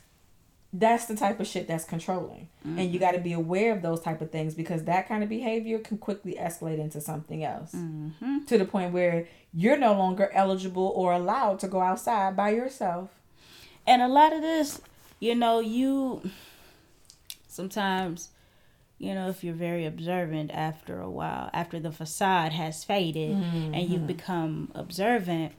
that's the type of shit that's controlling. And you mm-hmm. got to be aware of those type of things because that kind of behavior can quickly escalate into something else. Mm-hmm. To the point where you're no longer eligible or allowed to go outside by yourself. And a lot of this, you know, you sometimes, you know, if you're very observant after a while, after the facade has faded mm-hmm. and you've become observant,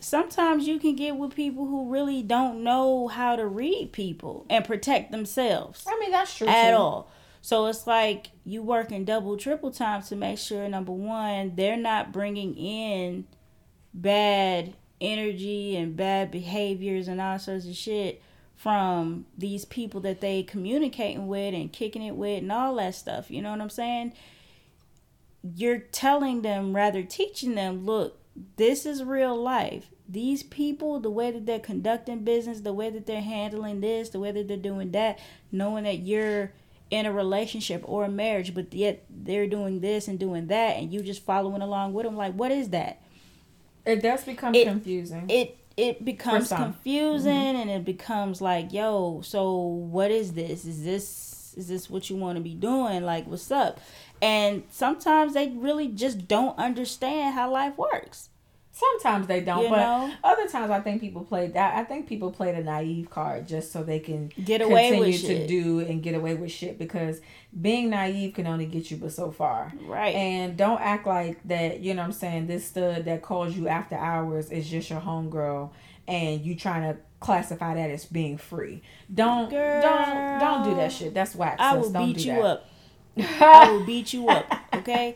sometimes you can get with people who really don't know how to read people and protect themselves I mean, that's true. at too. all. So it's like you working double, triple time to make sure number one, they're not bringing in bad energy and bad behaviors and all sorts of shit from these people that they communicating with and kicking it with and all that stuff. You know what I'm saying? You're telling them, rather teaching them, look, this is real life. These people, the way that they're conducting business, the way that they're handling this, the way that they're doing that, knowing that you're in a relationship or a marriage, but yet they're doing this and doing that, and you just following along with them. Like, what is that? It does become It- confusing. It it becomes confusing, mm-hmm. and it becomes like, yo, so what is this? Is this is this what you want to be doing? Like, what's up? And sometimes they really just don't understand how life works. Sometimes they don't, You but know? other times I think people play that. I think people play the naive card just so they can Get away with continue to shit. do and get away with shit because being naive can only get you but so far. Right. And don't act like that. You know what I'm saying? This stud that calls you after hours is just your homegirl, and you trying to classify that as being free. Don't don't don't do that shit. That's whack. I will Don't beat do you that. up. I will beat you up. Okay.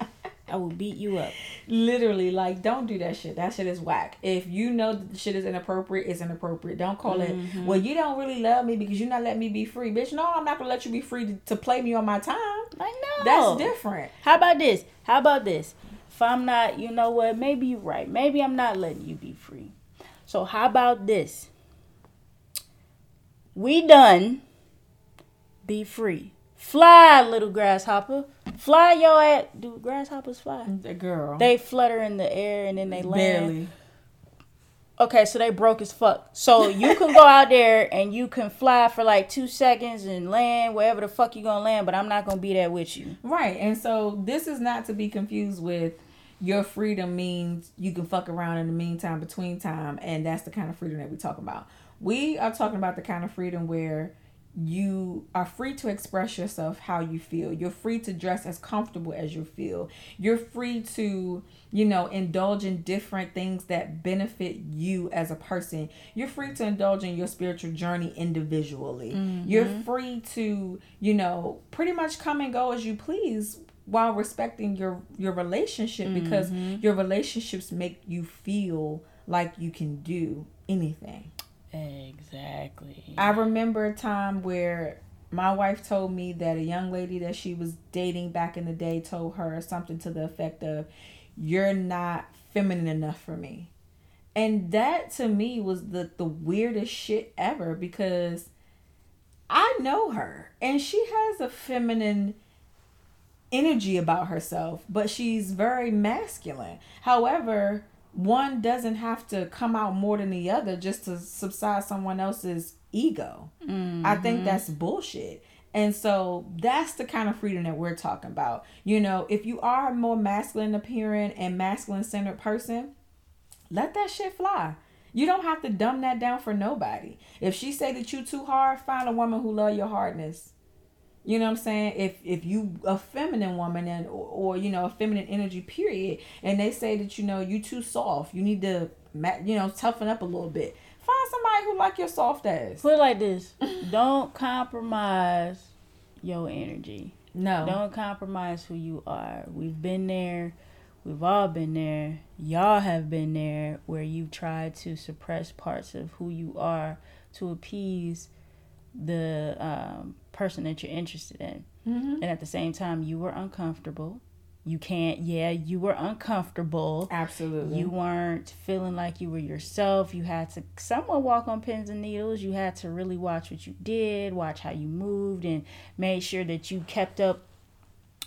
I will beat you up. Literally, like, don't do that shit. That shit is whack. If you know that the shit is inappropriate, it's inappropriate. Don't call Mm-hmm. it, well, you don't really love me because you're not letting me be free. Bitch, no, I'm not gonna let you be free to, to play me on my time. Like no. That's different. How about this? How about this? If I'm not, you know what? Maybe you're right. Maybe I'm not letting you be free. So how about this? We done. Be free. Fly, little grasshopper. Fly your ass. Do grasshoppers fly? The girl. They flutter in the air and then they land. barely. Okay, so they broke as fuck. So you can go out there and you can fly for like two seconds and land wherever the fuck you gonna land, but I'm not gonna be there with you. Right. And so this is not to be confused with your freedom means you can fuck around in the meantime, between time, and that's the kind of freedom that we talk about. We are talking about the kind of freedom where you are free to express yourself how you feel. You're free to dress as comfortable as you feel. You're free to, you know, indulge in different things that benefit you as a person. You're free to indulge in your spiritual journey individually. Mm-hmm. You're free to, you know, pretty much come and go as you please while respecting your your relationship because mm-hmm. your relationships make you feel like you can do anything. Exactly. I remember a time where my wife told me that a young lady that she was dating back in the day told her something to the effect of, You're not feminine enough for me. And that to me was the, the weirdest shit ever because I know her and she has a feminine energy about herself, but she's very masculine. However, one doesn't have to come out more than the other just to subside someone else's ego. I think mm-hmm. that's bullshit. And so that's the kind of freedom that we're talking about. You know, if you are a more masculine appearing and masculine centered person, let that shit fly. You don't have to dumb that down for nobody. If she say that you too hard, find a woman who love your hardness. You know what I'm saying? If if you a feminine woman and or, or you know a feminine energy period, and they say that you know you too soft, you need to you know toughen up a little bit. Find somebody who like your soft ass. Put it like this: Don't compromise your energy. No, Don't compromise who you are. We've been there. We've all been there. Y'all have been there where you've tried to suppress parts of who you are to appease the um, person that you're interested in. Mhm. And at the same time, you were uncomfortable. You can't, yeah, you were uncomfortable. absolutely. You weren't feeling like you were yourself. You had to somewhat walk on pins and needles. You had to really watch what you did, watch how you moved, and made sure that you kept up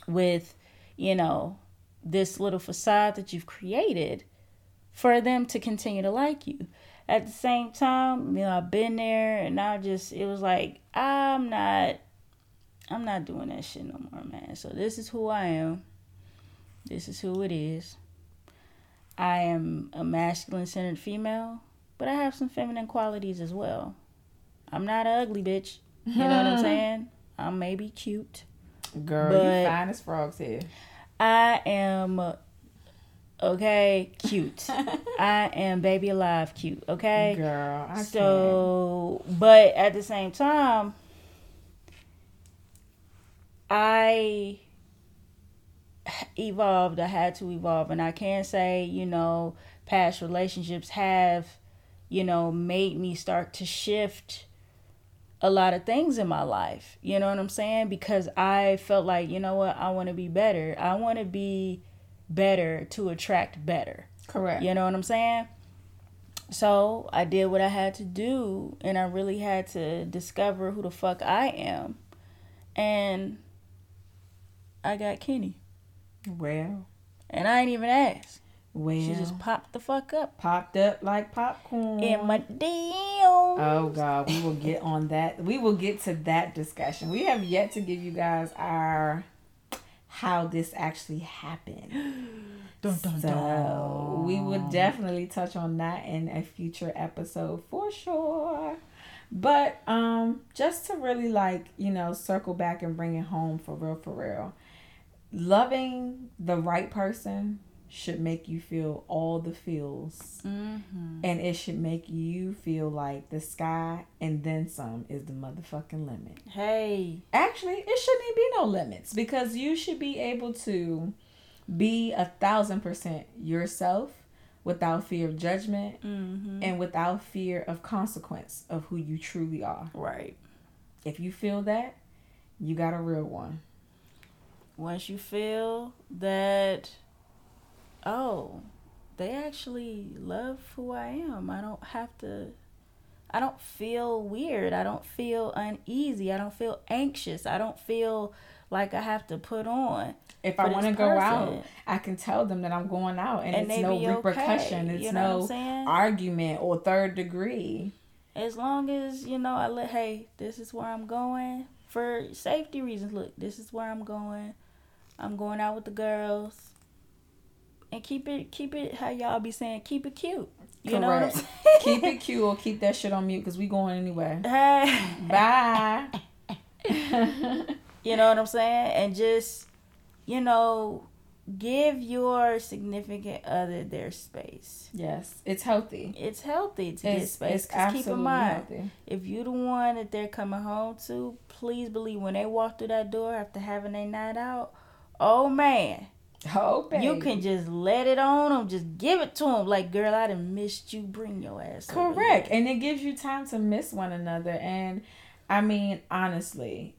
with, you know, this little facade that you've created for them to continue to like you. At the same time, you know, I've been there and I just it was like I'm not I'm not doing that shit no more, man. So this is who I am. This is who it is. I am a masculine centered female, but I have some feminine qualities as well. I'm not an ugly bitch. You know what I'm saying? I'm maybe cute. Girl, you fine as frogs here. I am okay, cute. I am baby alive cute, okay? Girl, I so, but at the same time, I evolved. I had to evolve, and I can say, you know, past relationships have, you know, made me start to shift a lot of things in my life. You know what I'm saying? Because I felt like, you know what, I want to be better. I want to be better to attract better. Correct. You know what I'm saying? So I did what I had to do, and I really had to discover who the fuck I am. And I got Kenny. Well, And I ain't even asked. well, She just popped the fuck up popped up like popcorn. in my DM. Oh God, we will get on that. We will get to that discussion. We have yet to give you guys our how this actually happened. Dun, dun, so we would definitely touch on that in a future episode for sure. But um just to really like, you know, circle back and bring it home for real for real. Loving the right person should make you feel all the feels Mm-hmm. and it should make you feel like the sky and then some is the motherfucking limit. Hey, Actually, it shouldn't be no limits because you should be able to be a thousand percent yourself without fear of judgment mm-hmm. and without fear of consequence of who you truly are. right. If you feel that, you got a real one. Once you feel that, oh, they actually love who I am. I don't have to. I don't feel weird. I don't feel uneasy. I don't feel anxious. I don't feel like I have to put on. If I want to go out. I can tell them that I'm going out and, And it's no be okay, repercussion. It's you know no argument or third degree. As long as, you know, I let, hey, this is where I'm going for safety reasons. Look, this is where I'm going. I'm going out with the girls. And keep it, keep it, how y'all be saying, keep it cute. You know what I'm Correct. saying? Keep it cute or keep that shit on mute because we going anyway. Hey. Bye. You know what I'm saying? And just, you know, give your significant other their space. yes, it's healthy. It's healthy to get It's, space. it's 'cause keep in mind, healthy. if you're the one that they're coming home to, please believe when they walk through that door after having a night out, oh man, Oh, baby. you can just let it on them. Just give it to them. Like, girl, I done missed you. Bring your ass. Correct. And it gives you time to miss one another. And I mean, honestly,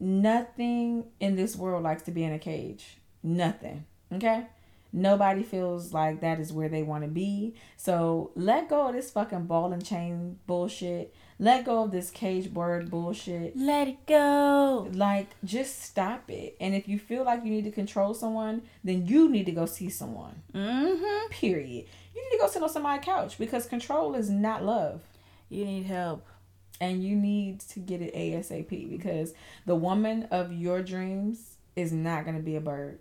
nothing in this world likes to be in a cage. Nothing. Okay? Nobody feels like that is where they want to be. So let go of this fucking ball and chain bullshit. Let go of this cage bird bullshit. Let it go. Like, just stop it. And if you feel like you need to control someone, then you need to go see someone. Mm-hmm. Period. You need to go sit on somebody's couch because control is not love. You need help. And you need to get it ASAP because the woman of your dreams is not going to be a bird.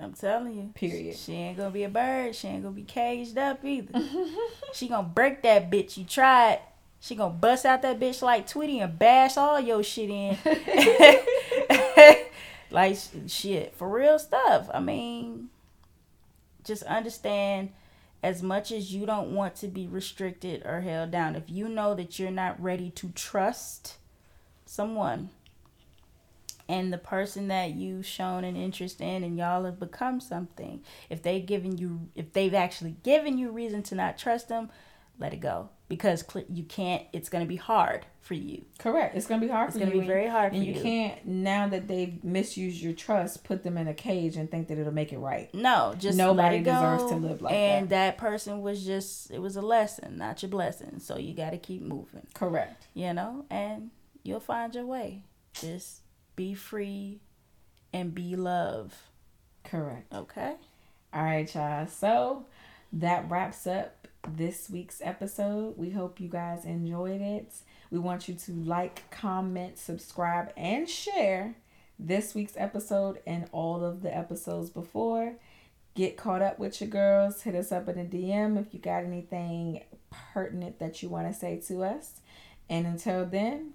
I'm telling you. Period. She ain't gonna be a bird. She ain't gonna be caged up either. she gonna break that bitch. You tried. She gonna bust out that bitch like Tweety and bash all your shit in. like shit for real stuff. I mean, just understand as much as you don't want to be restricted or held down. If you know that you're not ready to trust someone and the person that you've shown an interest in and y'all have become something if they've given you if they've actually given you reason to not trust them let it go because you can't it's going to be hard for you Correct. It's going to be hard it's for going to be very hard for And you, you can't, now that they've misused your trust, put them in a cage and think that it'll make it right. no just Nobody let it go. deserves to live like that. and that. person was just it was a lesson not your blessing so you got to keep moving Correct. you know and you'll find your way just be free and be love Correct. Okay. All right, y'all. So that wraps up this week's episode. We hope you guys enjoyed it. We want you to like, comment, subscribe, and share this week's episode and all of the episodes before. Get caught up with your girls. Hit us up in a DM if you got anything pertinent that you want to say to us. And until then,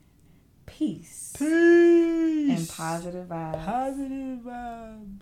peace, Peace. and positive vibes. Positive vibes.